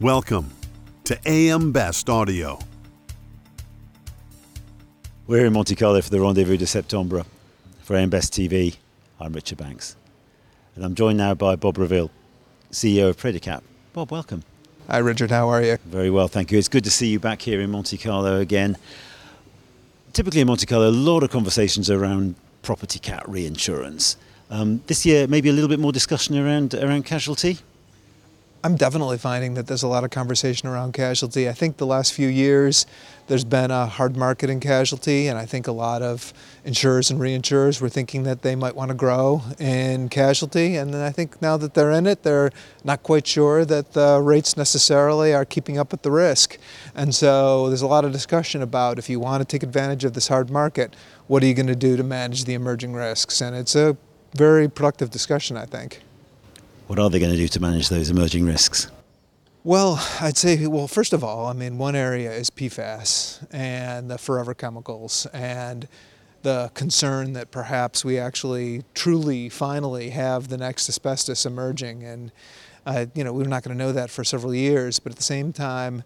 Welcome to AM Best Audio. We're here in Monte Carlo for the Rendezvous de Septembre for AM Best TV. I'm Richard Banks. And I'm joined now by Bob Reville, CEO of Praedicat. Bob, welcome. Hi, Richard. How are you? Very well, thank you. It's good to see you back here in Monte Carlo again. Typically in Monte Carlo, a lot of conversations around property cat reinsurance. Um, this year, maybe a little bit more discussion around around casualty. I'm definitely finding that there's a lot of conversation around casualty. I think the last few years there's been a hard market in casualty, and I think a lot of insurers and reinsurers were thinking that they might want to grow in casualty. And then I think now that they're in it, they're not quite sure that the rates necessarily are keeping up with the risk. And so there's a lot of discussion about if you want to take advantage of this hard market, what are you going to do to manage the emerging risks? And it's a very productive discussion, I think. What are they going to do to manage those emerging risks? Well, I'd say, well, first of all, I mean, one area is PFAS and the forever chemicals and the concern that perhaps we actually truly finally have the next asbestos emerging. And, uh, you know, we're not going to know that for several years, but at the same time,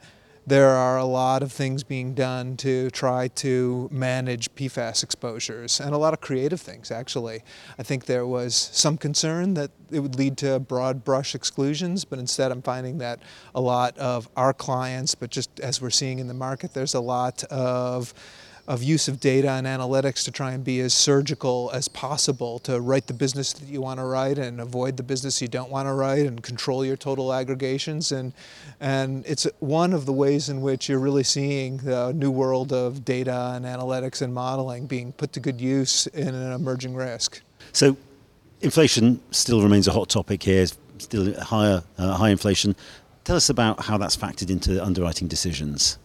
there are a lot of things being done to try to manage PFAS exposures and a lot of creative things, actually. I think there was some concern that it would lead to broad brush exclusions, but instead I'm finding that a lot of our clients, but just as we're seeing in the market, there's a lot of of use of data and analytics to try and be as surgical as possible to write the business that you want to write and avoid the business you don't want to write and control your total aggregations and and it's one of the ways in which you're really seeing the new world of data and analytics and modeling being put to good use in an emerging risk. So inflation still remains a hot topic here, still higher uh, high inflation. Tell us about how that's factored into underwriting decisions.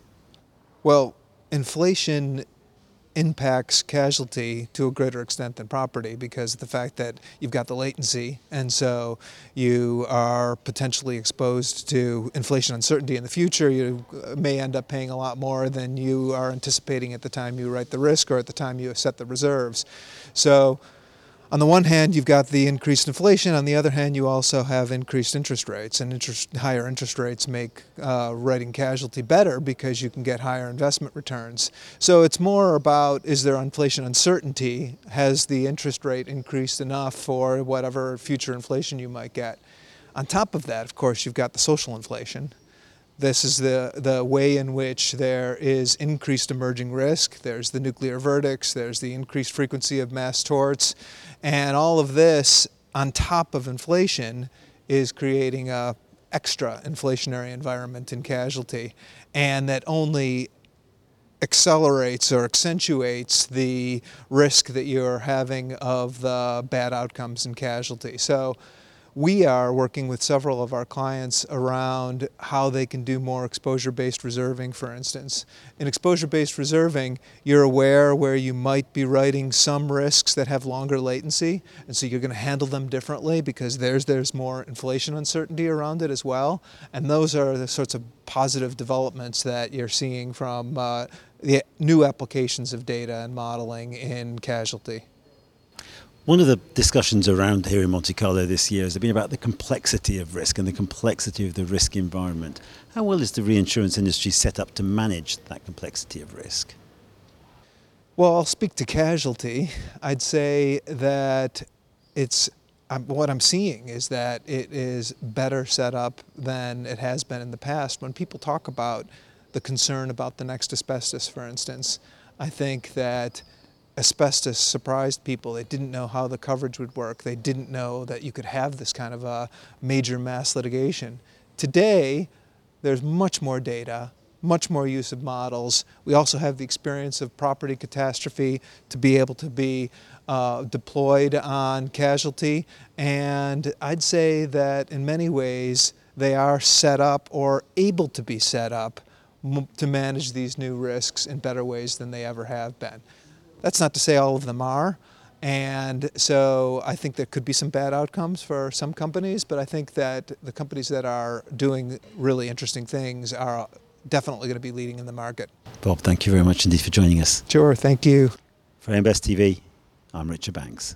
Well, inflation impacts casualty to a greater extent than property because of the fact that you've got the latency. And so you are potentially exposed to inflation uncertainty in the future. You uh, may end up paying a lot more than you are anticipating at the time you write the risk or at the time you set the reserves. So on the one hand, you've got the increased inflation. On the other hand, you also have increased interest rates, and interest, higher interest rates make uh, writing casualty better because you can get higher investment returns. So it's more about is there inflation uncertainty? Has the interest rate increased enough for whatever future inflation you might get? On top of that, of course, you've got the social inflation. This is the, the way in which there is increased emerging risk. There's the nuclear verdicts, there's the increased frequency of mass torts, and all of this on top of inflation is creating a extra inflationary environment in casualty, and that only accelerates or accentuates the risk that you're having of the bad outcomes in casualty. So we are working with several of our clients around how they can do more exposure based reserving, for instance. In exposure based reserving, you're aware where you might be writing some risks that have longer latency, and so you're going to handle them differently because there's, there's more inflation uncertainty around it as well. And those are the sorts of positive developments that you're seeing from uh, the new applications of data and modeling in casualty. One of the discussions around here in Monte Carlo this year has been about the complexity of risk and the complexity of the risk environment. How well is the reinsurance industry set up to manage that complexity of risk? Well, I'll speak to casualty. I'd say that it's um, what I'm seeing is that it is better set up than it has been in the past. When people talk about the concern about the next asbestos, for instance, I think that asbestos surprised people. They didn't know how the coverage would work. They didn't know that you could have this kind of a major mass litigation. Today, there's much more data, much more use of models. We also have the experience of property catastrophe to be able to be uh, deployed on casualty. And I'd say that in many ways, they are set up or able to be set up to manage these new risks in better ways than they ever have been. That's not to say all of them are. And so I think there could be some bad outcomes for some companies, but I think that the companies that are doing really interesting things are definitely going to be leading in the market. Bob, thank you very much indeed for joining us. Sure, thank you. For AM Best TV, I'm Richard Banks.